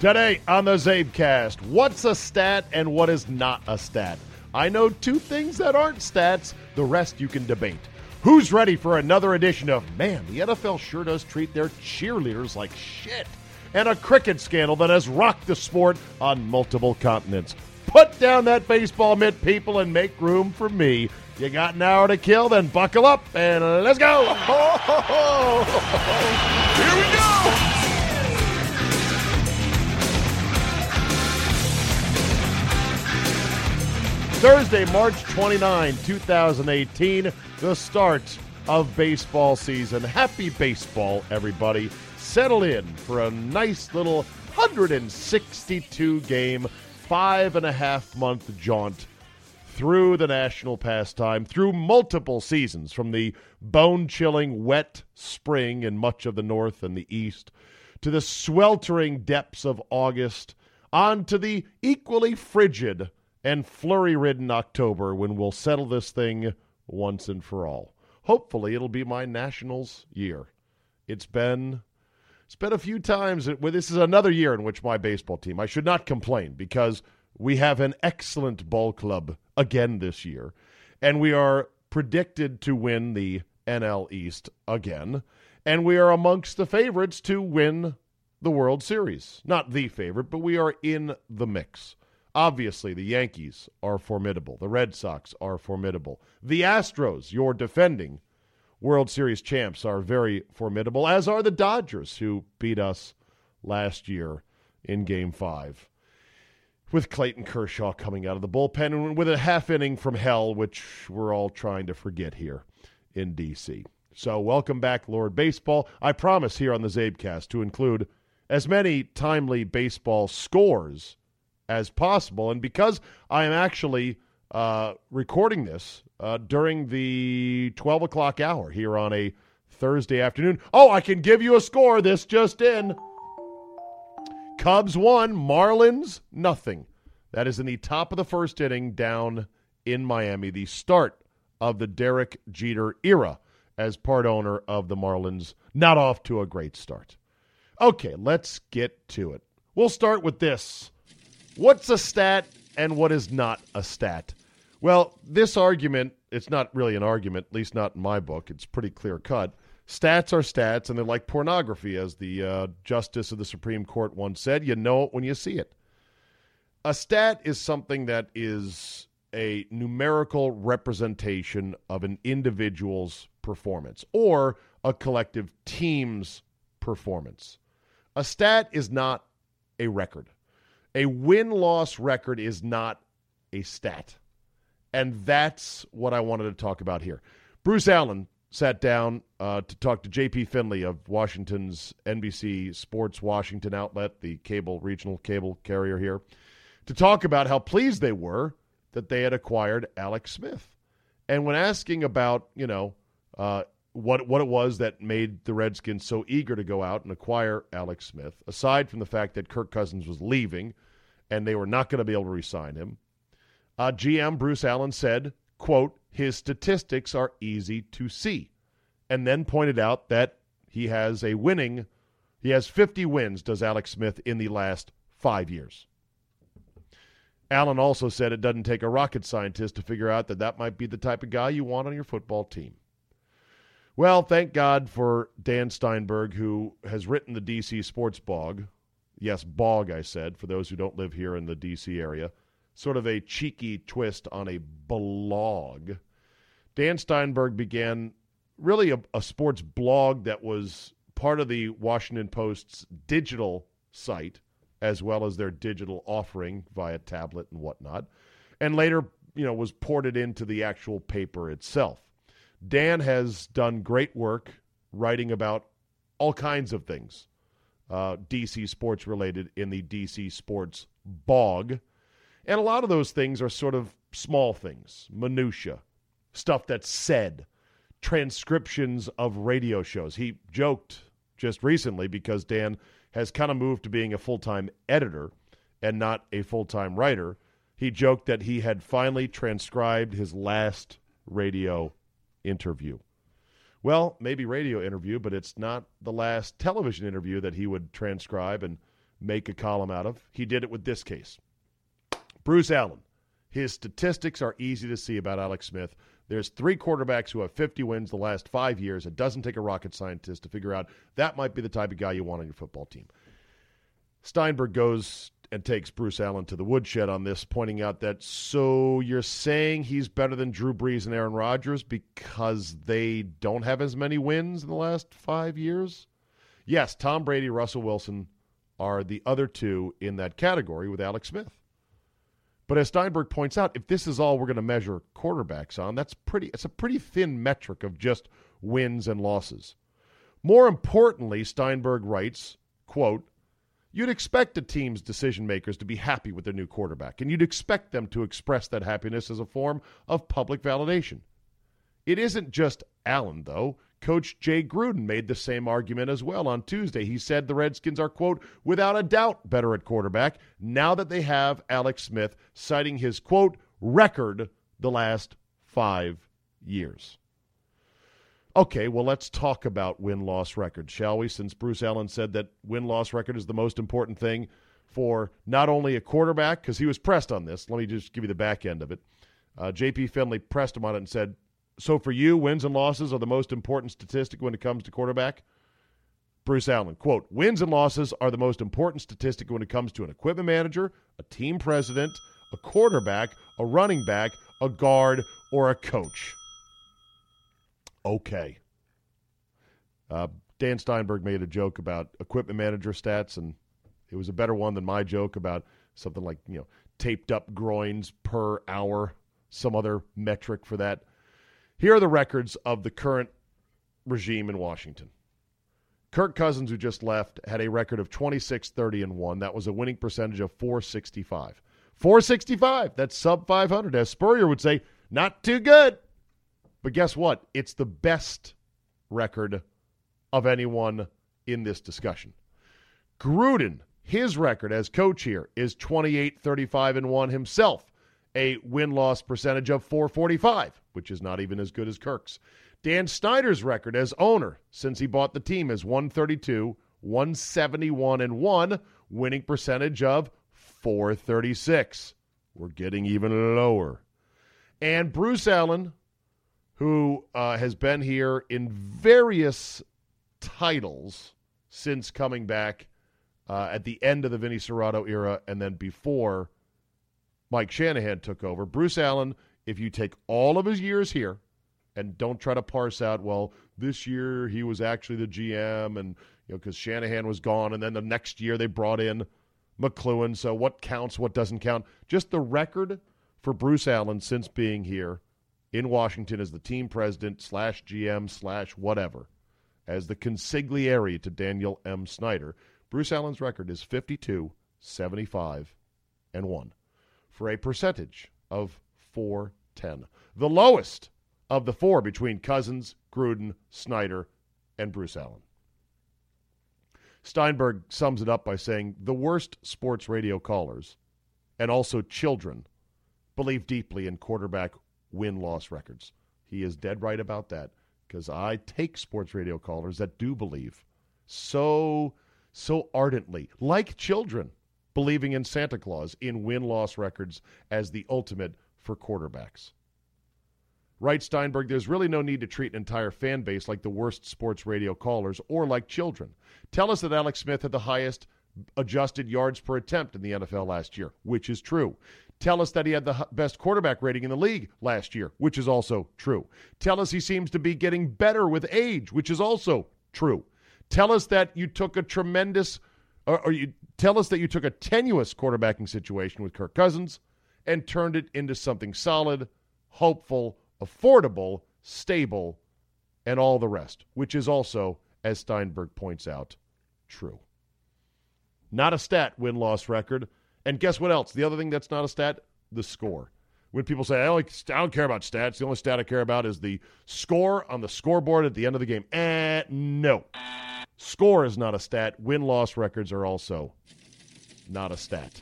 Today on the CzabeCast, what's a stat and what is not a stat? I know two things that aren't stats, the rest you can debate. Who's ready for another edition of Man, the NFL sure does treat their cheerleaders like shit? And a cricket scandal that has rocked the sport on multiple continents. Put down that baseball mitt, people, and make room for me. You got an hour to kill, then buckle up and let's go! Here we go! Thursday, March 29, 2018, the start of baseball season. Happy baseball, everybody. Settle in for a nice little 162 game, five and a half month jaunt through the national pastime, through multiple seasons, from the bone chilling wet spring in much of the north and the east to the sweltering depths of August, on to the equally frigid and flurry ridden October when we'll settle this thing once and for all. Hopefully, it'll be my Nationals year. It's been. It's been a few times. This is another year in which my baseball team, I should not complain because we have an excellent ball club again this year, and we are predicted to win the NL East again, and we are amongst the favorites to win the World Series. Not the favorite, but we are in the mix. Obviously, the Yankees are formidable. The Red Sox are formidable. The Astros, your defending World Series champs, are very formidable, as are the Dodgers, who beat us last year in Game 5. With Clayton Kershaw coming out of the bullpen and with a half inning from hell, which we're all trying to forget here in D.C. So, welcome back, Lord Baseball. I promise here on the CzabeCast to include as many timely baseball scores as possible. And because I am actually uh, recording this uh, during the 12 o'clock hour here on a Thursday afternoon, oh, I can give you a score. This just in. Cubs one, Marlins nothing. That is in the top of the first inning down in Miami, the start of the Derek Jeter era as part owner of the Marlins. Not off to a great start. Okay, let's get to it. We'll start with this. What's a stat and what is not a stat? Well, this argument, it's not really an argument, at least not in my book. It's pretty clear cut. Stats are stats, and they're like pornography, as the uh, Justice of the Supreme Court once said. You know it when you see it. A stat is something that is a numerical representation of an individual's performance or a collective team's performance. A stat is not a record. A win loss record is not a stat. And that's what I wanted to talk about here. Bruce Allen sat down uh, to talk to J.P. Finley of Washington's NBC Sports Washington outlet, the cable regional cable carrier here, to talk about how pleased they were that they had acquired Alex Smith. And when asking about, you know, uh, what what it was that made the Redskins so eager to go out and acquire Alex Smith, aside from the fact that Kirk Cousins was leaving and they were not going to be able to re-sign him. Uh, GM Bruce Allen said, "quote His statistics are easy to see," and then pointed out that he has a winning, he has 50 wins. Does Alex Smith in the last five years? Allen also said it doesn't take a rocket scientist to figure out that that might be the type of guy you want on your football team. Well, thank God for Dan Steinberg, who has written the DC Sports Bog. Yes, bog, I said, for those who don't live here in the DC area. Sort of a cheeky twist on a blog. Dan Steinberg began really a, a sports blog that was part of the Washington Post's digital site, as well as their digital offering via tablet and whatnot, and later, you know, was ported into the actual paper itself. Dan has done great work writing about all kinds of things, uh, DC sports related in the DC Sports Bog. And a lot of those things are sort of small things, minutia, stuff that's said, transcriptions of radio shows. He joked just recently because Dan has kind of moved to being a full time editor and not a full time writer. He joked that he had finally transcribed his last radio interview. Well, maybe radio interview, but it's not the last television interview that he would transcribe and make a column out of. He did it with this case. Bruce Allen. His statistics are easy to see about Alex Smith. There's three quarterbacks who have 50 wins the last five years. It doesn't take a rocket scientist to figure out that might be the type of guy you want on your football team. Steinberg goes and takes Bruce Allen to the woodshed on this, pointing out that so you're saying he's better than Drew Brees and Aaron Rodgers because they don't have as many wins in the last five years? Yes, Tom Brady, Russell Wilson are the other two in that category with Alex Smith. But as Steinberg points out, if this is all we're going to measure quarterbacks on, that's pretty it's a pretty thin metric of just wins and losses. More importantly, Steinberg writes, quote, You'd expect a team's decision makers to be happy with their new quarterback, and you'd expect them to express that happiness as a form of public validation. It isn't just Allen, though. Coach Jay Gruden made the same argument as well on Tuesday. He said the Redskins are, quote, without a doubt better at quarterback now that they have Alex Smith, citing his, quote, record the last five years. Okay, well, let's talk about win loss record, shall we? Since Bruce Allen said that win loss record is the most important thing for not only a quarterback, because he was pressed on this. Let me just give you the back end of it. Uh, JP Finley pressed him on it and said, So for you, wins and losses are the most important statistic when it comes to quarterback? Bruce Allen, quote, wins and losses are the most important statistic when it comes to an equipment manager, a team president, a quarterback, a running back, a guard, or a coach okay. Uh, Dan Steinberg made a joke about equipment manager stats, and it was a better one than my joke about something like you know taped up groins per hour, some other metric for that. Here are the records of the current regime in Washington. Kirk Cousins, who just left, had a record of 26 30 and 1. That was a winning percentage of 465. 465. That's sub 500. As Spurrier would say, not too good. But guess what? It's the best record of anyone in this discussion. Gruden, his record as coach here is 28 35 and 1 himself, a win loss percentage of 445, which is not even as good as Kirk's. Dan Snyder's record as owner since he bought the team is 132, 171 and 1, winning percentage of 436. We're getting even lower. And Bruce Allen, who uh, has been here in various titles since coming back uh, at the end of the Vinny Cerrato era and then before Mike Shanahan took over. Bruce Allen, if you take all of his years here and don't try to parse out, well, this year he was actually the GM and, you know, because Shanahan was gone and then the next year they brought in McCloughan. So what counts, what doesn't count? Just the record for Bruce Allen since being here in Washington as the team president slash GM slash whatever, as the consigliere to Daniel M. Snyder, Bruce Allen's record is 52, 75, and 1 for a percentage of 410. The lowest of the four between Cousins, Gruden, Snyder, and Bruce Allen. Steinberg sums it up by saying the worst sports radio callers and also children believe deeply in quarterback win loss records. He is dead right about that because I take sports radio callers that do believe so so ardently, like children believing in Santa Claus in win loss records as the ultimate for quarterbacks. Wright Steinberg, there's really no need to treat an entire fan base like the worst sports radio callers or like children. Tell us that Alex Smith had the highest adjusted yards per attempt in the NFL last year, which is true. Tell us that he had the best quarterback rating in the league last year, which is also true. Tell us he seems to be getting better with age, which is also true. Tell us that you took a tremendous, or, or you tell us that you took a tenuous quarterbacking situation with Kirk Cousins and turned it into something solid, hopeful, affordable, stable, and all the rest, which is also, as Steinberg points out, true. Not a stat win loss record. And guess what else? The other thing that's not a stat, the score. When people say, I, don't care about stats, the only stat I care about is the score on the scoreboard at the end of the game. Eh, no. Score is not a stat. Win loss records are also not a stat.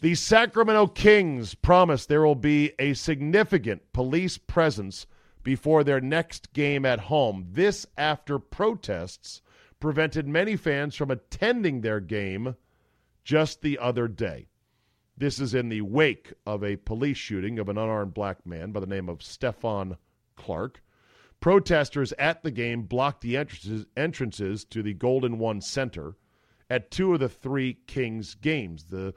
The Sacramento Kings promise there will be a significant police presence before their next game at home. This after protests prevented many fans from attending their game just the other day. This is in the wake of a police shooting of an unarmed black man by the name of Stephon Clark. Protesters at the game blocked the entrances, entrances to the Golden One Center at two of the three Kings games. The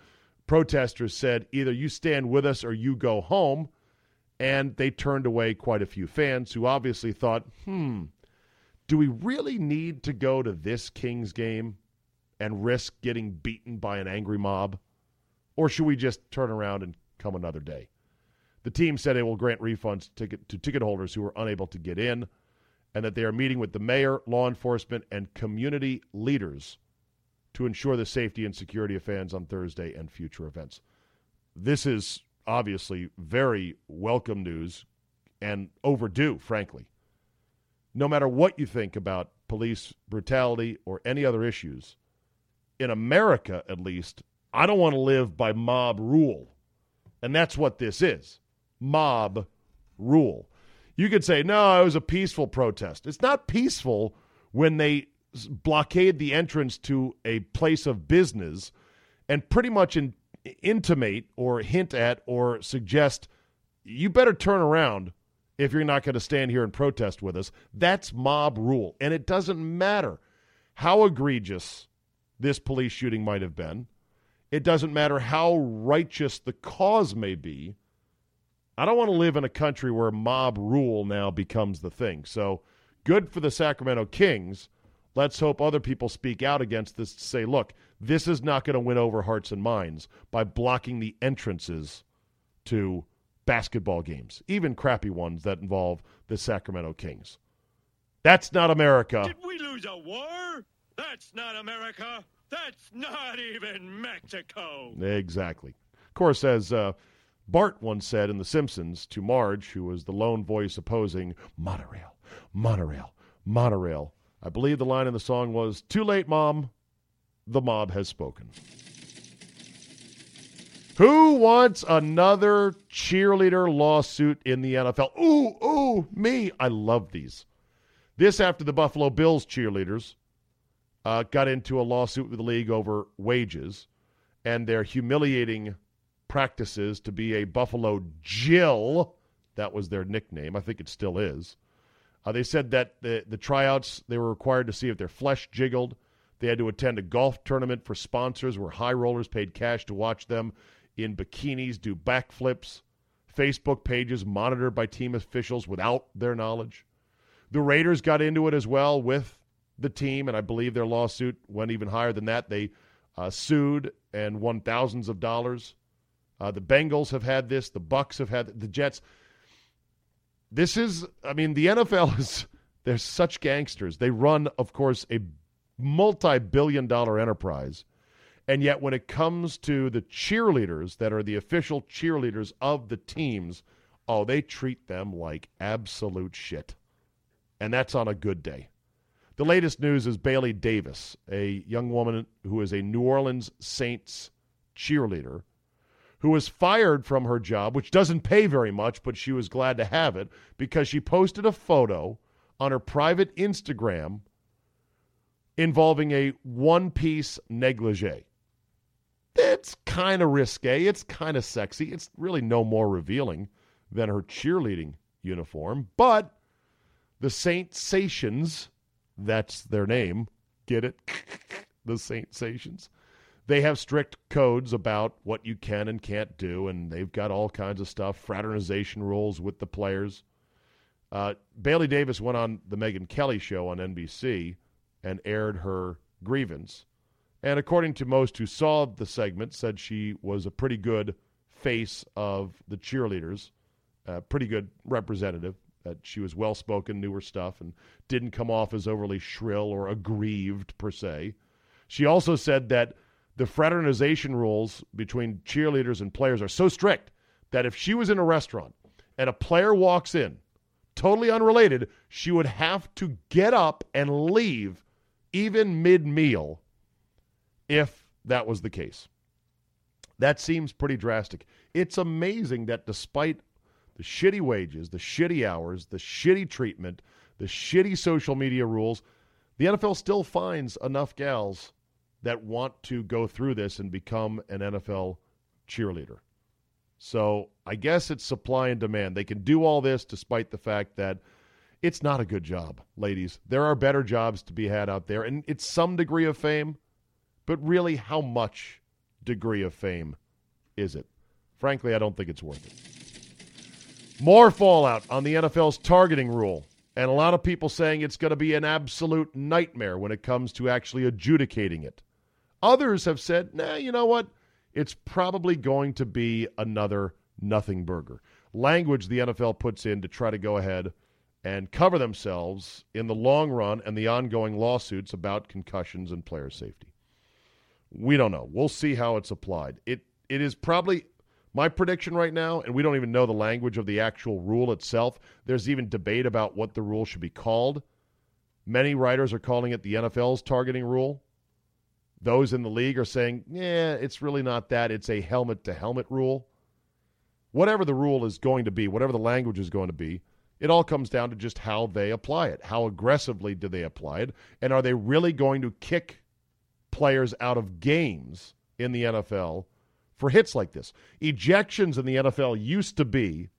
protesters said, either you stand with us or you go home. And they turned away quite a few fans who obviously thought, hmm, do we really need to go to this Kings game and risk getting beaten by an angry mob? Or should we just turn around and come another day? The team said it will grant refunds to ticket, to ticket holders who were unable to get in, and that they are meeting with the mayor, law enforcement, and community leaders to ensure the safety and security of fans on Thursday and future events. This is obviously very welcome news and overdue, frankly no matter what you think about police brutality or any other issues, in America at least, I don't want to live by mob rule. And that's what this is mob rule. You could say, no, it was a peaceful protest. It's not peaceful when they blockade the entrance to a place of business and pretty much in, intimate or hint at or suggest you better turn around if you're not going to stand here and protest with us. That's mob rule. And it doesn't matter how egregious this police shooting might have been, it doesn't matter how righteous the cause may be. I don't want to live in a country where mob rule now becomes the thing. So good for the Sacramento Kings. Let's hope other people speak out against this to say, look, this is not going to win over hearts and minds by blocking the entrances to basketball games, even crappy ones that involve the Sacramento Kings. That's not America. Did we lose a war? That's not America. That's not even Mexico. Exactly. Of course, as uh, Bart once said in The Simpsons to Marge, who was the lone voice opposing monorail, monorail, monorail. I believe the line in the song was, Too late, Mom. The mob has spoken. Who wants another cheerleader lawsuit in the NFL? Ooh, ooh, me. I love these. This after the Buffalo Bills cheerleaders uh, got into a lawsuit with the league over wages and their humiliating practices to be a Buffalo Jill. That was their nickname. I think it still is. Uh, they said that the, the tryouts, they were required to see if their flesh jiggled. They had to attend a golf tournament for sponsors where high rollers paid cash to watch them in bikinis do backflips, Facebook pages monitored by team officials without their knowledge. The Raiders got into it as well with the team, and I believe their lawsuit went even higher than that. They uh, sued and won thousands of dollars. Uh, the Bengals have had this. The Bucks have had the Jets. This is, I mean, the NFL is. They're such gangsters. They run, of course, a multi-billion-dollar enterprise and yet, when it comes to the cheerleaders that are the official cheerleaders of the teams, oh, they treat them like absolute shit. And that's on a good day. The latest news is Bailey Davis, a young woman who is a New Orleans Saints cheerleader, who was fired from her job, which doesn't pay very much, but she was glad to have it because she posted a photo on her private Instagram involving a one piece negligee. It's kind of risque. It's kind of sexy. It's really no more revealing than her cheerleading uniform, but the Saintsations, that's their name, get it? the Saintsations. They have strict codes about what you can and can't do, and they've got all kinds of stuff, fraternization rules with the players. Uh, Bailey Davis went on the Megyn Kelly show on NBC and aired her grievance. And according to most who saw the segment, said she was a pretty good face of the cheerleaders, a pretty good representative. That she was well spoken, knew her stuff, and didn't come off as overly shrill or aggrieved per se. She also said that the fraternization rules between cheerleaders and players are so strict that if she was in a restaurant and a player walks in, totally unrelated, she would have to get up and leave even mid meal if that was the case. That seems pretty drastic. It's amazing that despite the shitty wages, the shitty hours, the shitty treatment, the shitty social media rules, the NFL still finds enough gals that want to go through this and become an NFL cheerleader. So I guess it's supply and demand. They can do all this despite the fact that it's not a good job, ladies. There are better jobs to be had out there, and it's some degree of fame, but really, how much degree of fame is it? Frankly, I don't think it's worth it. More fallout on the NFL's targeting rule, and a lot of people saying it's going to be an absolute nightmare when it comes to actually adjudicating it. Others have said, nah, you know what? It's probably going to be another nothing burger. Language the NFL puts in to try to go ahead and cover themselves in the long run and the ongoing lawsuits about concussions and player safety. We don't know. We'll see how it's applied. It it is probably my prediction right now, and we don't even know the language of the actual rule itself. There's even debate about what the rule should be called. Many writers are calling it the NFL's targeting rule. Those in the league are saying, yeah, it's really not that. It's a helmet to helmet rule. Whatever the rule is going to be, whatever the language is going to be, it all comes down to just how they apply it. How aggressively do they apply it? And are they really going to kick players out of games in the NFL for hits like this? Ejections in the NFL used to be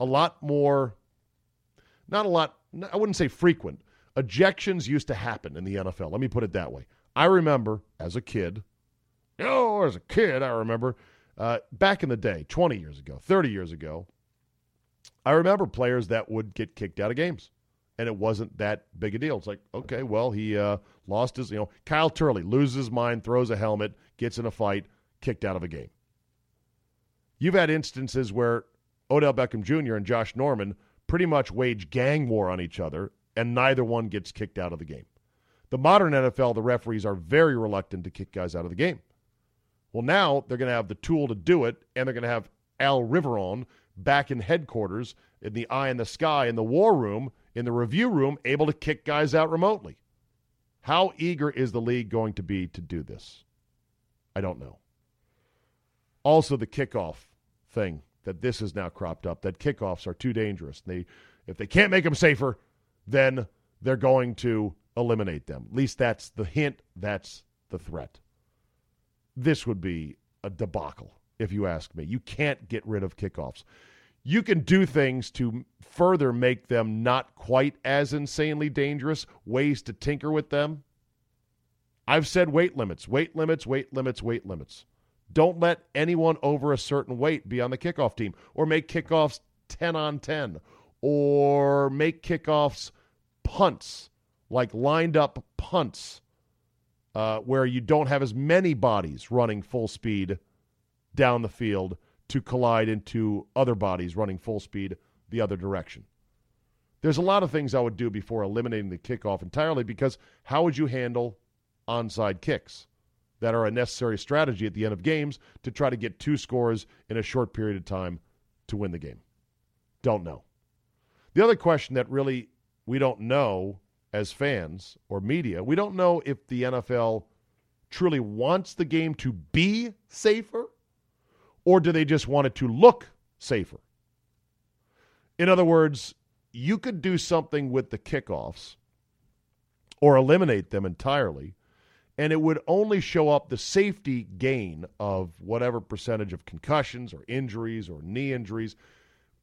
a lot more, not a lot, I wouldn't say frequent. Ejections used to happen in the NFL. Let me put it that way. I remember as a kid, oh, as a kid, I remember uh, back in the day, 20 years ago, 30 years ago, I remember players that would get kicked out of games, and it wasn't that big a deal. It's like, okay, well, he uh, lost his, you know, Kyle Turley loses his mind, throws a helmet, gets in a fight, kicked out of a game. You've had instances where Odell Beckham Jr. and Josh Norman pretty much wage gang war on each other, and neither one gets kicked out of the game. The modern NFL, the referees are very reluctant to kick guys out of the game. Well, now they're going to have the tool to do it, and they're going to have Al Riveron back in headquarters, in the eye in the sky, in the war room, in the review room, able to kick guys out remotely. How eager is the league going to be to do this? I don't know. Also, the kickoff thing that this has now cropped up that kickoffs are too dangerous. They, if they can't make them safer, then they're going to eliminate them. At least that's the hint, that's the threat. This would be a debacle if you ask me. You can't get rid of kickoffs. You can do things to further make them not quite as insanely dangerous, ways to tinker with them. I've said weight limits, weight limits, weight limits, weight limits. Don't let anyone over a certain weight be on the kickoff team or make kickoffs 10 on 10 or make kickoffs punts, like lined up punts, uh, where you don't have as many bodies running full speed down the field to collide into other bodies running full speed the other direction. There's a lot of things I would do before eliminating the kickoff entirely because how would you handle onside kicks that are a necessary strategy at the end of games to try to get two scores in a short period of time to win the game? Don't know. The other question that really we don't know as fans or media, we don't know if the NFL truly wants the game to be safer or do they just want it to look safer? In other words, you could do something with the kickoffs or eliminate them entirely, and it would only show up the safety gain of whatever percentage of concussions or injuries or knee injuries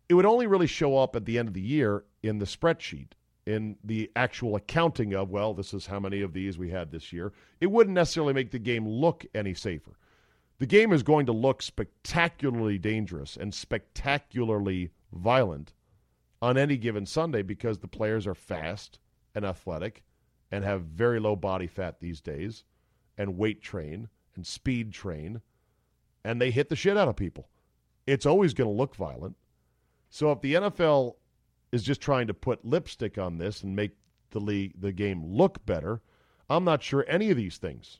it would only really show up at the end of the year in the spreadsheet, in the actual accounting of, well, this is how many of these we had this year. It wouldn't necessarily make the game look any safer. The game is going to look spectacularly dangerous and spectacularly violent on any given Sunday because the players are fast and athletic and have very low body fat these days and weight train and speed train and they hit the shit out of people. It's always going to look violent. So if the NFL is just trying to put lipstick on this and make the league the game look better, I'm not sure any of these things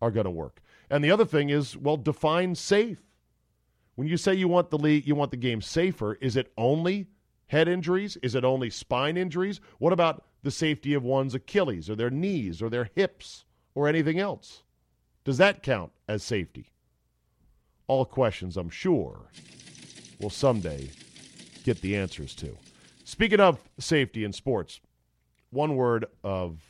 are going to work. And the other thing is, well, define safe. When you say you want the league, you want the game safer, is it only head injuries? Is it only spine injuries? What about the safety of one's Achilles or their knees or their hips or anything else? Does that count as safety? All questions, I'm sure, will someday get the answers to. Speaking of safety in sports, one word of,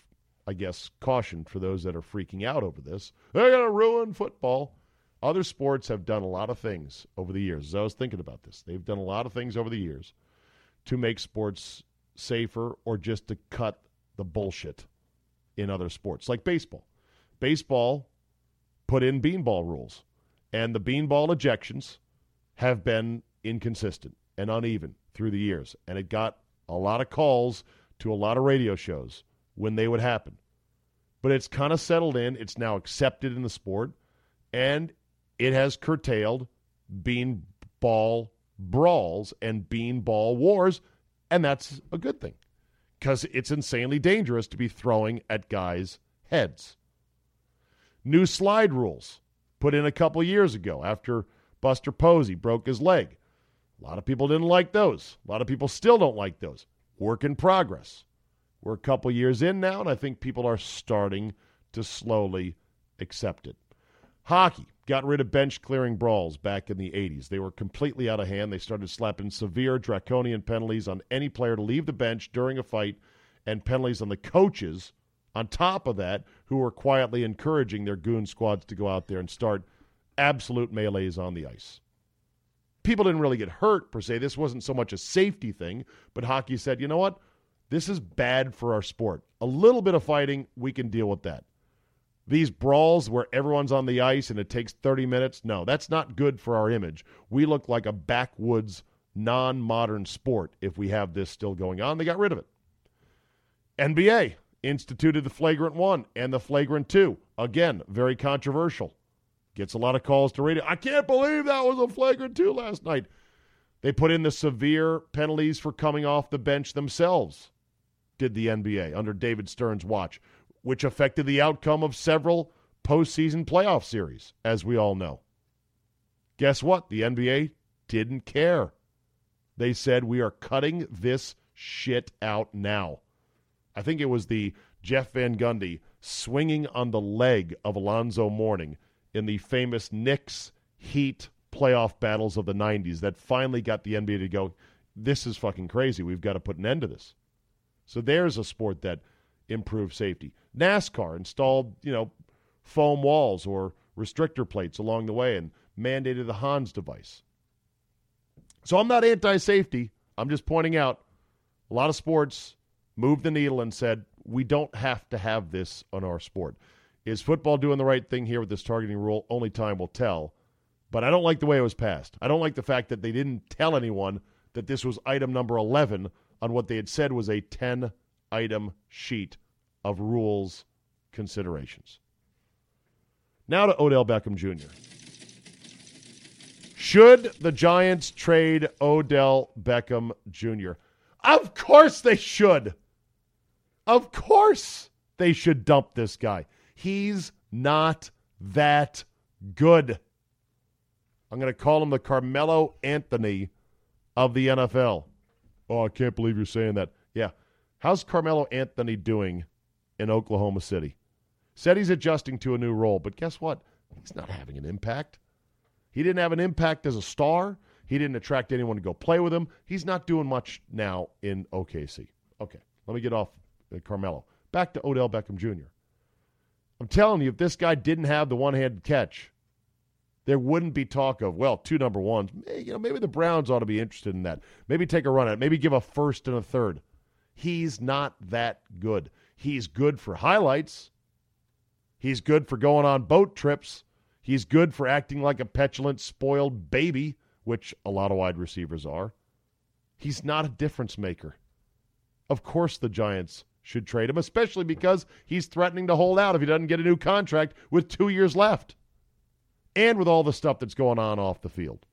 I guess, caution for those that are freaking out over this. They're going to ruin football. Other sports have done a lot of things over the years. As I was thinking about this, they've done a lot of things over the years to make sports safer or just to cut the bullshit in other sports, like baseball. Baseball put in beanball rules, and the beanball ejections have been inconsistent and uneven through the years. And it got a lot of calls to a lot of radio shows when they would happen. But it's kind of settled in. It's now accepted in the sport. And it has curtailed beanball brawls and beanball wars. And that's a good thing because it's insanely dangerous to be throwing at guys' heads. New slide rules put in a couple years ago after Buster Posey broke his leg. A lot of people didn't like those. A lot of people still don't like those. Work in progress. We're a couple years in now, and I think people are starting to slowly accept it. Hockey got rid of bench clearing brawls back in the 80s. They were completely out of hand. They started slapping severe draconian penalties on any player to leave the bench during a fight and penalties on the coaches on top of that who were quietly encouraging their goon squads to go out there and start absolute melees on the ice people didn't really get hurt per se. This wasn't so much a safety thing, but hockey said, you know what? This is bad for our sport. A little bit of fighting, we can deal with that. These brawls where everyone's on the ice and it takes 30 minutes, no, that's not good for our image. We look like a backwoods, non modern sport if we have this still going on. They got rid of it. NBA instituted the flagrant one and the flagrant two. Again, very controversial. Gets a lot of calls to radio. I can't believe that was a flagrant two last night. They put in the severe penalties for coming off the bench themselves, did the NBA under David Stern's watch, which affected the outcome of several postseason playoff series, as we all know. Guess what? The NBA didn't care. They said, we are cutting this shit out now. I think it was the Jeff Van Gundy swinging on the leg of Alonzo Mourning in the famous Knicks Heat playoff battles of the 90s that finally got the NBA to go, this is fucking crazy. We've got to put an end to this. So there's a sport that improved safety. NASCAR installed, you know, foam walls or restrictor plates along the way and mandated the Hans device. So I'm not anti safety. I'm just pointing out a lot of sports moved the needle and said, we don't have to have this on our sport. Is football doing the right thing here with this targeting rule? Only time will tell. But I don't like the way it was passed. I don't like the fact that they didn't tell anyone that this was item number 11 on what they had said was a 10 item sheet of rules considerations. Now to Odell Beckham Jr. Should the Giants trade Odell Beckham Jr.? Of course they should. Of course they should dump this guy. He's not that good. I'm going to call him the Carmelo Anthony of the NFL. Oh, I can't believe you're saying that. Yeah. How's Carmelo Anthony doing in Oklahoma City? Said he's adjusting to a new role, but guess what? He's not having an impact. He didn't have an impact as a star. He didn't attract anyone to go play with him. He's not doing much now in OKC. Okay, let me get off uh, Carmelo. Back to Odell Beckham Jr. I'm telling you, if this guy didn't have the one handed catch, there wouldn't be talk of, well, two number ones. You know, maybe the Browns ought to be interested in that. Maybe take a run at it. Maybe give a first and a third. He's not that good. He's good for highlights. He's good for going on boat trips. He's good for acting like a petulant, spoiled baby, which a lot of wide receivers are. He's not a difference maker. Of course, the Giants should trade him, especially because he's threatening to hold out if he doesn't get a new contract with two years left and with all the stuff that's going on off the field.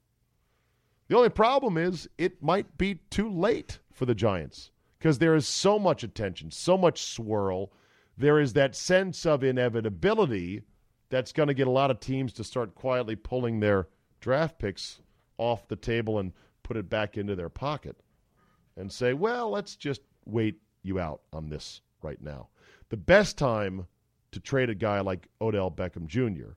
The only problem is it might be too late for the Giants because there is so much attention, so much swirl. There is that sense of inevitability that's going to get a lot of teams to start quietly pulling their draft picks off the table and put it back into their pocket and say, well, let's just wait you out on this right now. The best time to trade a guy like Odell Beckham Jr.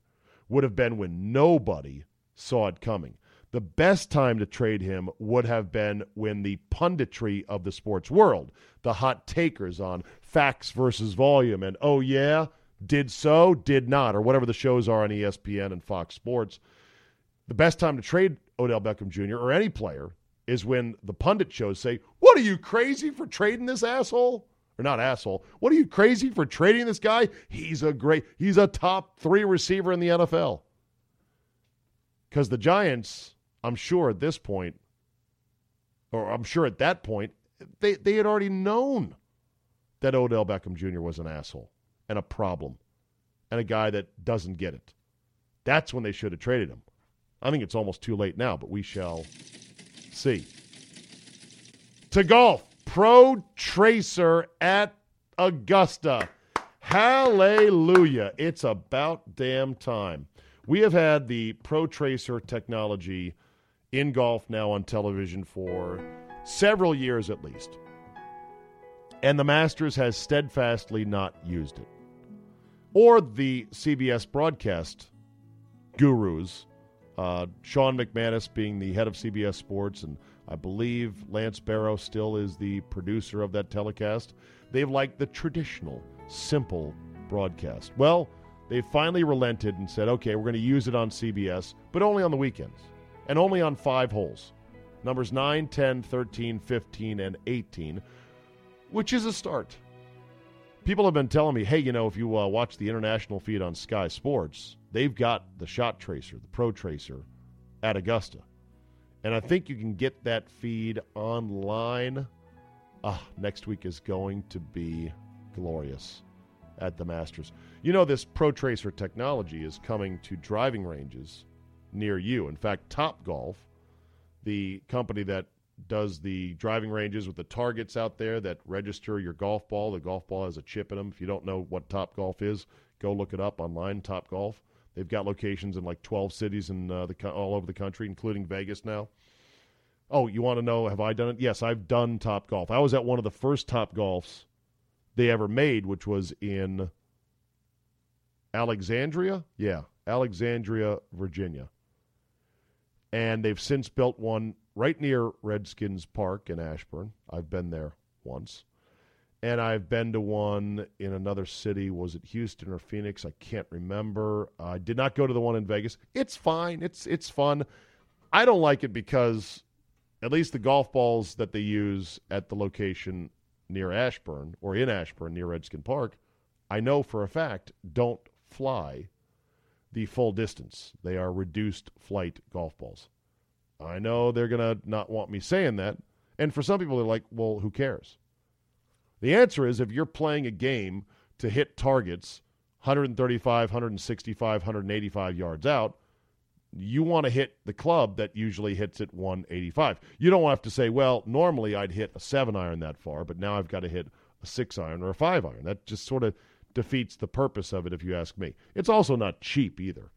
would have been when nobody saw it coming. The best time to trade him would have been when the punditry of the sports world, the hot takers on facts versus volume, and oh, yeah, did so, did not, or whatever the shows are on ESPN and Fox Sports. The best time to trade Odell Beckham Jr. or any player is when the pundit shows say, What are you crazy for trading this asshole? Or not asshole. What are you crazy for trading this guy? He's a great, he's a top three receiver in the NFL. Because the Giants I'm sure at this point, or I'm sure at that point, they, they had already known that Odell Beckham Jr. was an asshole and a problem and a guy that doesn't get it. That's when they should have traded him. I think it's almost too late now, but we shall see. To golf, Pro Tracer at Augusta. Hallelujah. It's about damn time. We have had the ProTracer technology in golf now on television for several years at least. And the Masters has steadfastly not used it. Or the CBS broadcast gurus, uh, Sean McManus being the head of CBS Sports, and I believe Lance Barrow still is the producer of that telecast. They've liked the traditional, simple broadcast. Well, they finally relented and said, okay, we're going to use it on CBS, but only on the weekends and only on five holes numbers 9, 10, 13, 15, and 18, which is a start. People have been telling me, hey, you know, if you uh, watch the international feed on Sky Sports, they've got the shot tracer, the ProTracer, at Augusta. And I think you can get that feed online. Ah, next week is going to be glorious at the Masters. You know, this ProTracer technology is coming to driving ranges near you. In fact, Top Golf, the company that does the driving ranges with the targets out there that register your golf ball. The golf ball has a chip in them. If you don't know what Top Golf is, go look it up online. Top Golf. They've got locations in like 12 cities in uh, the all over the country, including Vegas now. Oh, you want to know? Have I done it? Yes, I've done Top Golf. I was at one of the first Top Golfs they ever made, which was in Alexandria. Yeah, Alexandria, Virginia and they've since built one right near Redskins Park in Ashburn. I've been there once. And I've been to one in another city. Was it Houston or Phoenix? I can't remember. I did not go to the one in Vegas. It's fine. It's it's fun. I don't like it because at least the golf balls that they use at the location near Ashburn or in Ashburn near Redskin Park, I know for a fact don't fly the full distance. They are reduced flight golf balls. I know they're going to not want me saying that. And for some people, they're like, well, who cares? The answer is if you're playing a game to hit targets 135, 165, 185 yards out, you want to hit the club that usually hits at 185. You don't have to say, well, normally I'd hit a seven iron that far, but now I've got to hit a six iron or a five iron. That just sort of defeats the purpose of it, if you ask me. It's also not cheap either.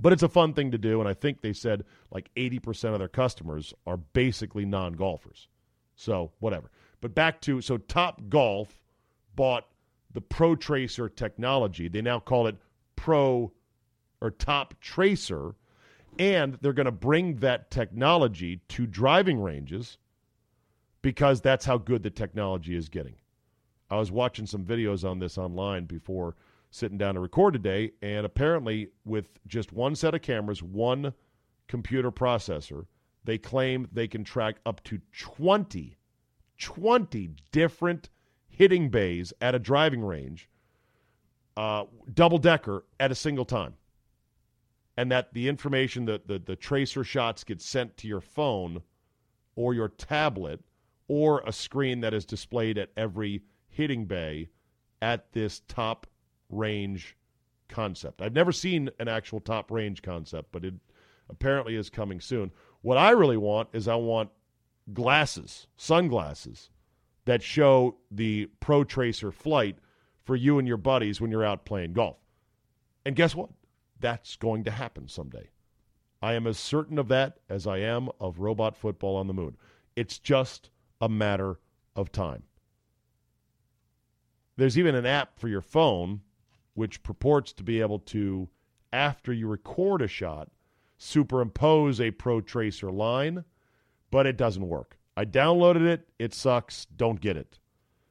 But it's a fun thing to do, and I think they said like 80% of their customers are basically non golfers. So, whatever. But back to so Top Golf bought the ProTracer technology. They now call it Pro or Top Tracer, and they're going to bring that technology to driving ranges because that's how good the technology is getting. I was watching some videos on this online before sitting down to record today, and apparently, with just one set of cameras, one computer processor, they claim they can track up to 20, 20 different hitting bays at a driving range, uh, double decker at a single time. And that the information, that the, the tracer shots get sent to your phone or your tablet or a screen that is displayed at every hitting bay at this top range concept. I've never seen an actual top range concept, but it apparently is coming soon. What I really want is I want glasses, sunglasses that show the ProTracer flight for you and your buddies when you're out playing golf. And guess what? That's going to happen someday. I am as certain of that as I am of robot football on the moon. It's just a matter of time. There's even an app for your phone which purports to be able to, after you record a shot, superimpose a ProTracer line, but it doesn't work. I downloaded it. It sucks. Don't get it.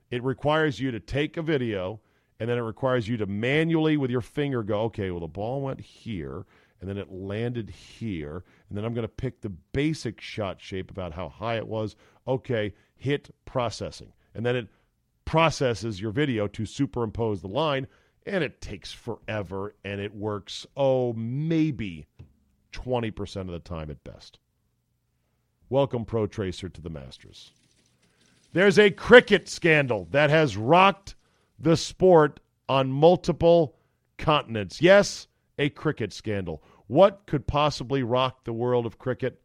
It requires you to take a video, and then it requires you to manually, with your finger, go, okay, well, the ball went here, and then it landed here, and then I'm going to pick the basic shot shape about how high it was. Okay, hit processing. And then it processes your video to superimpose the line, and it takes forever, and it works, oh, maybe 20% of the time at best. Welcome, ProTracer, to the Masters. There's a cricket scandal that has rocked the sport on multiple continents. Yes, a cricket scandal. What could possibly rock the world of cricket,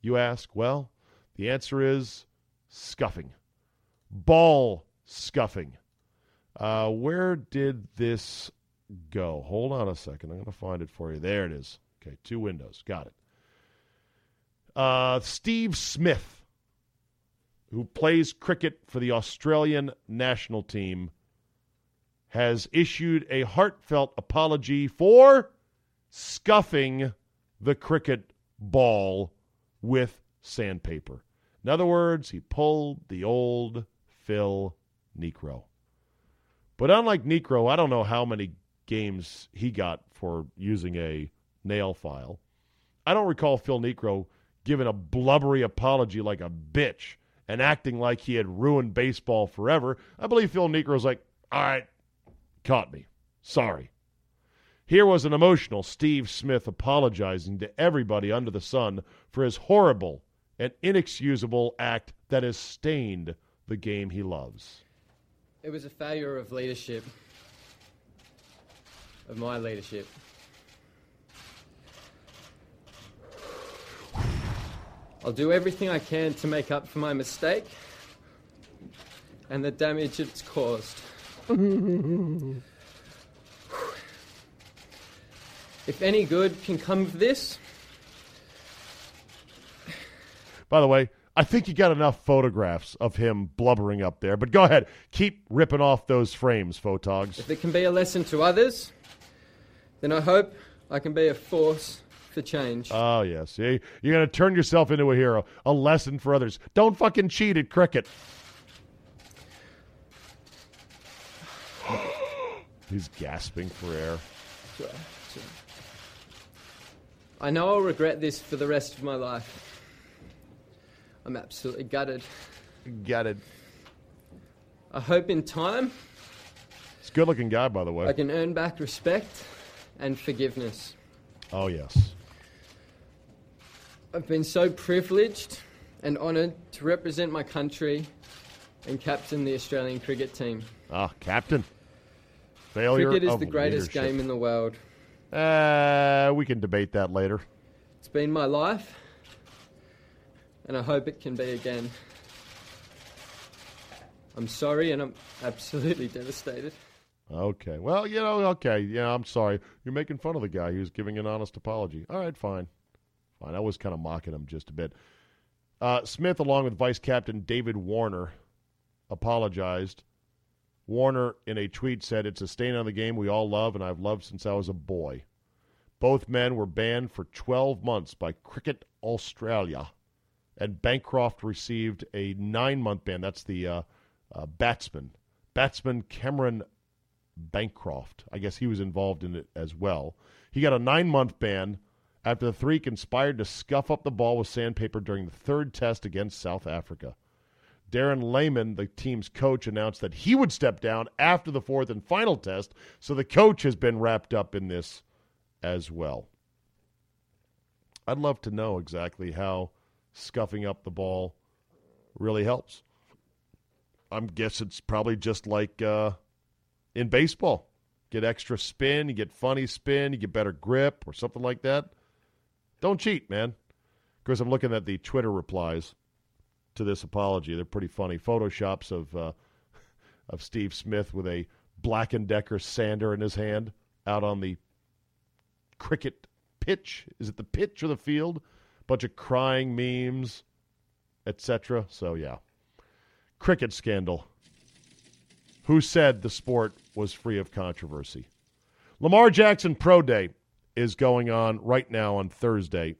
you ask? Well, the answer is scuffing, ball scuffing. Uh, where did this go? Hold on a second. I'm going to find it for you. There it is. Okay, two windows. Got it. Uh, Steve Smith, who plays cricket for the Australian national team, has issued a heartfelt apology for scuffing the cricket ball with sandpaper. In other words, he pulled the old Phil Niekro. But unlike Niekro, I don't know how many games he got for using a nail file. I don't recall Phil Niekro giving a blubbery apology like a bitch and acting like he had ruined baseball forever. I believe Phil Niekro's like, all right, caught me. Sorry. Here was an emotional Steve Smith apologizing to everybody under the sun for his horrible and inexcusable act that has stained the game he loves. It was a failure of leadership, of my leadership. I'll do everything I can to make up for my mistake and the damage it's caused. if any good can come of this, By the way, I think you got enough photographs of him blubbering up there, but go ahead. Keep ripping off those frames, photogs. if it can be a lesson to others, then I hope I can be a force for change. Oh, yes. See, you're going to turn yourself into a hero. A lesson for others. Don't fucking cheat at cricket. He's gasping for air. I know I'll regret this for the rest of my life. I'm absolutely gutted. It. I hope in time It's a good looking guy, by the way. I can earn back respect and forgiveness. Oh, yes. I've been so privileged and honoured to represent my country and captain the Australian cricket team. Ah, Captain. Failure Cricket is of the greatest leadership. game in the world. Uh, we can debate that later. It's been my life, and I hope it can be again. I'm sorry, and I'm absolutely devastated. Okay. Well, you know, okay. Yeah, I'm sorry. You're making fun of the guy who's giving an honest apology. All right, fine. Fine. I was kind of mocking him just a bit. Uh, Smith, along with Vice Captain David Warner, apologized. Warner, in a tweet, said, It's a stain on the game we all love and I've loved since I was a boy. Both men were banned for 12 months by Cricket Australia, and Bancroft received a nine month ban. That's the uh, uh, batsman. Batsman Cameron Bancroft. I guess he was involved in it as well. He got a nine month ban after the three conspired to scuff up the ball with sandpaper during the third test against South Africa. Darren Lehmann, the team's coach, announced that he would step down after the fourth and final test, so the coach has been wrapped up in this as well. I'd love to know exactly how scuffing up the ball really helps. I guess it's probably just like uh, in baseball. Get extra spin, you get funny spin, you get better grip, or something like that. Don't cheat, man. Of course, I'm looking at the Twitter replies to this apology. They're pretty funny. Photoshops of uh, of Steve Smith with a Black and Decker sander in his hand out on the cricket pitch. Is it the pitch or the field? Bunch of crying memes, etc. So yeah, cricket scandal. Who said the sport was free of controversy? Lamar Jackson Pro Day is going on right now on Thursday.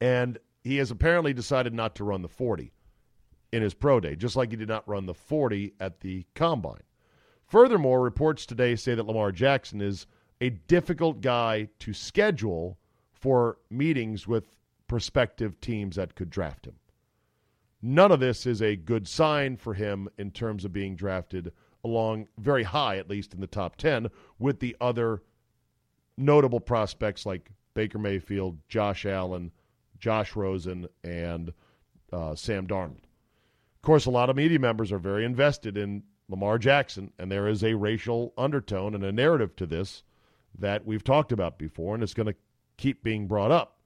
And he has apparently decided not to run the 40 in his pro day, just like he did not run the 40 at the combine. Furthermore, reports today say that Lamar Jackson is a difficult guy to schedule for meetings with prospective teams that could draft him. None of this is a good sign for him in terms of being drafted along very high, at least in the top 10, with the other notable prospects like Baker Mayfield, Josh Allen, Josh Rosen, and uh, Sam Darnold. Of course, a lot of media members are very invested in Lamar Jackson, and there is a racial undertone and a narrative to this that we've talked about before, and it's going to keep being brought up.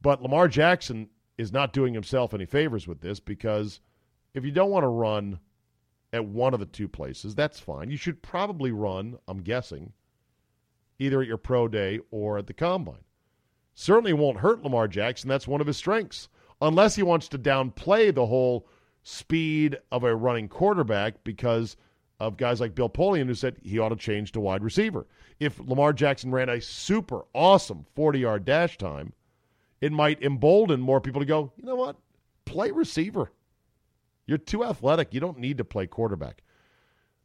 But Lamar Jackson is not doing himself any favors with this because if you don't want to run at one of the two places, that's fine. You should probably run, I'm guessing, either at your pro day or at the combine. Certainly won't hurt Lamar Jackson. That's one of his strengths. Unless he wants to downplay the whole speed of a running quarterback because of guys like Bill Polian who said he ought to change to wide receiver. If Lamar Jackson ran a super awesome 40 yard dash time, it might embolden more people to go, you know what? Play receiver. You're too athletic. You don't need to play quarterback.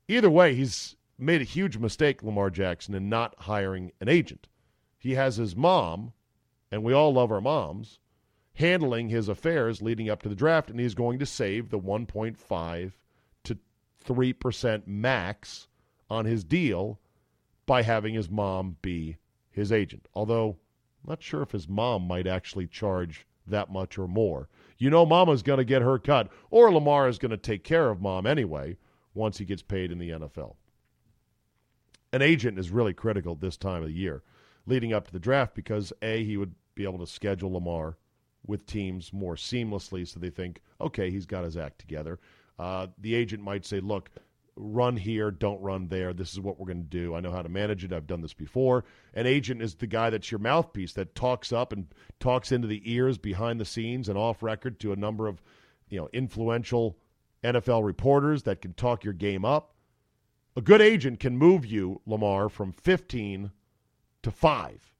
Either way, he's made a huge mistake, Lamar Jackson, in not hiring an agent. He has his mom, and we all love our moms, handling his affairs leading up to the draft, and he's going to save the 1.5 to 3% max on his deal by having his mom be his agent. Although, I'm not sure if his mom might actually charge that much or more. You know, mama's going to get her cut, or Lamar is going to take care of mom anyway once he gets paid in the NFL an agent is really critical this time of the year leading up to the draft because A, he would be able to schedule Lamar with teams more seamlessly so they think, okay, he's got his act together. Uh, the agent might say, look, run here, don't run there. This is what we're going to do. I know how to manage it. I've done this before. An agent is the guy that's your mouthpiece that talks up and talks into the ears behind the scenes and off record to a number of, you know, influential NFL reporters that can talk your game up. A good agent can move you, Lamar, from 15 to 5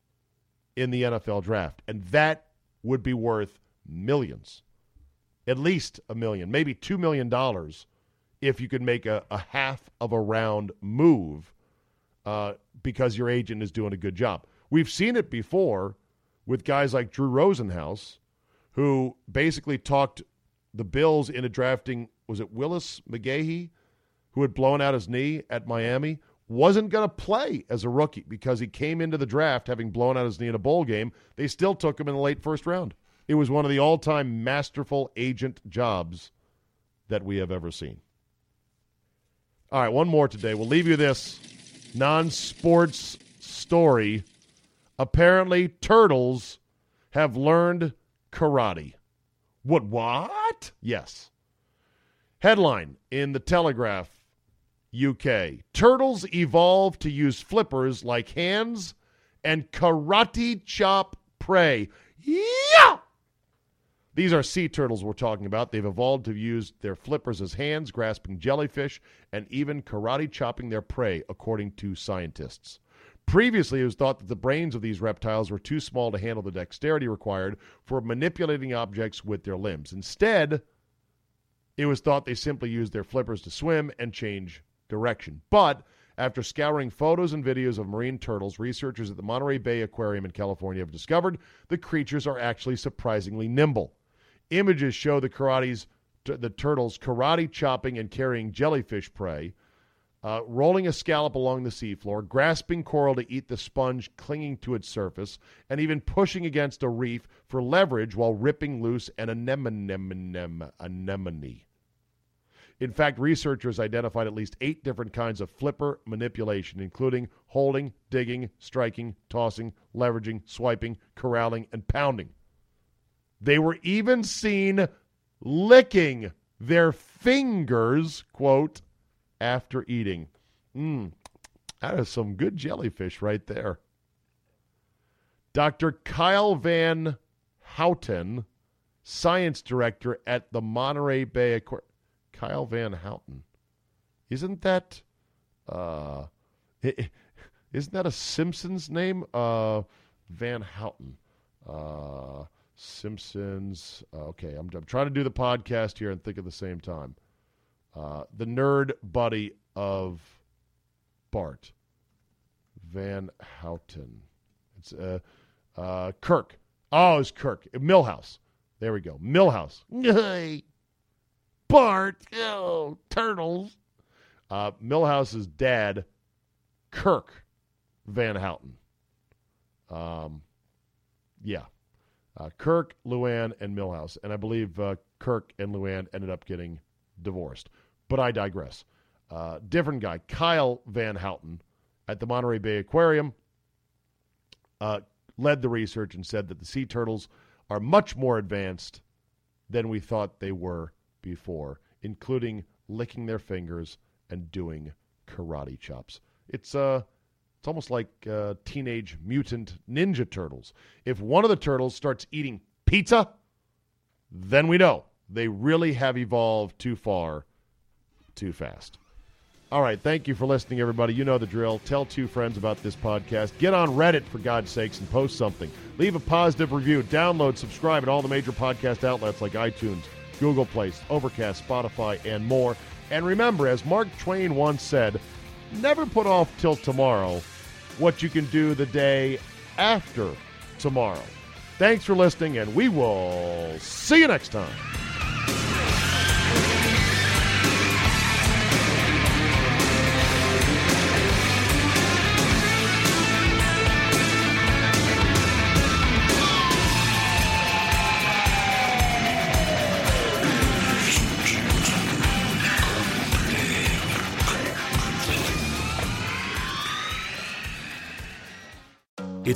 in the NFL draft. And that would be worth millions. At least a million, maybe $2 million if you could make a, a half of a round move uh, because your agent is doing a good job. We've seen it before with guys like Drew Rosenhaus, who basically talked the Bills into drafting, was it Willis McGahee? who had blown out his knee at Miami, wasn't going to play as a rookie because he came into the draft having blown out his knee in a bowl game. They still took him in the late first round. It was one of the all time masterful agent jobs that we have ever seen. All right, one more today. We'll leave you this non sports story. Apparently, turtles have learned karate. What? What? Yes. Headline in the Telegraph UK. Turtles evolve to use flippers like hands and karate chop prey. Yeah! These are sea turtles we're talking about. They've evolved to use their flippers as hands, grasping jellyfish, and even karate chopping their prey, according to scientists. Previously, it was thought that the brains of these reptiles were too small to handle the dexterity required for manipulating objects with their limbs. Instead, it was thought they simply used their flippers to swim and change direction. But after scouring photos and videos of marine turtles, researchers at the Monterey Bay Aquarium in California have discovered the creatures are actually surprisingly nimble. Images show the karate's the turtles karate chopping and carrying jellyfish prey, uh, rolling a scallop along the seafloor, grasping coral to eat the sponge clinging to its surface, and even pushing against a reef for leverage while ripping loose an anemone. anemone. In fact, researchers identified at least eight different kinds of flipper manipulation, including holding, digging, striking, tossing, leveraging, swiping, corralling, and pounding. They were even seen licking their fingers, quote, after eating. Mmm, that is some good jellyfish right there. Dr. Kyle Van Houtan, science director at the Monterey Bay Aquarium. Kyle Van Houtan. Isn't that uh isn't that a Simpsons name? Uh Van Houten. Uh Simpsons. Uh, okay, I'm, I'm trying to do the podcast here and think at the same time. Uh, the nerd buddy of Bart, Van Houten. It's uh, uh, Kirk. Oh, it's Kirk. Milhouse. There we go. Milhouse. Hey, Bart. Oh, turtles. Uh, Milhouse's dad, Kirk Van Houten. Um, yeah. Uh, Kirk, Luann, and Milhouse. And I believe uh, Kirk and Luann ended up getting divorced. But I digress. Uh, different guy, Kyle Van Houtan at the Monterey Bay Aquarium, uh, led the research and said that the sea turtles are much more advanced than we thought they were before, including licking their fingers and doing karate chops. It's uh it's almost like uh, teenage mutant ninja turtles. If one of the turtles starts eating pizza, then we know they really have evolved too far, too fast. All right, thank you for listening, everybody. You know the drill. Tell two friends about this podcast. Get on Reddit, for God's sakes, and post something. Leave a positive review. Download, subscribe at all the major podcast outlets like iTunes, Google Play, Overcast, Spotify, and more. And remember, as Mark Twain once said, never put off till tomorrow what you can do the day after tomorrow. Thanks for listening, and we will see you next time.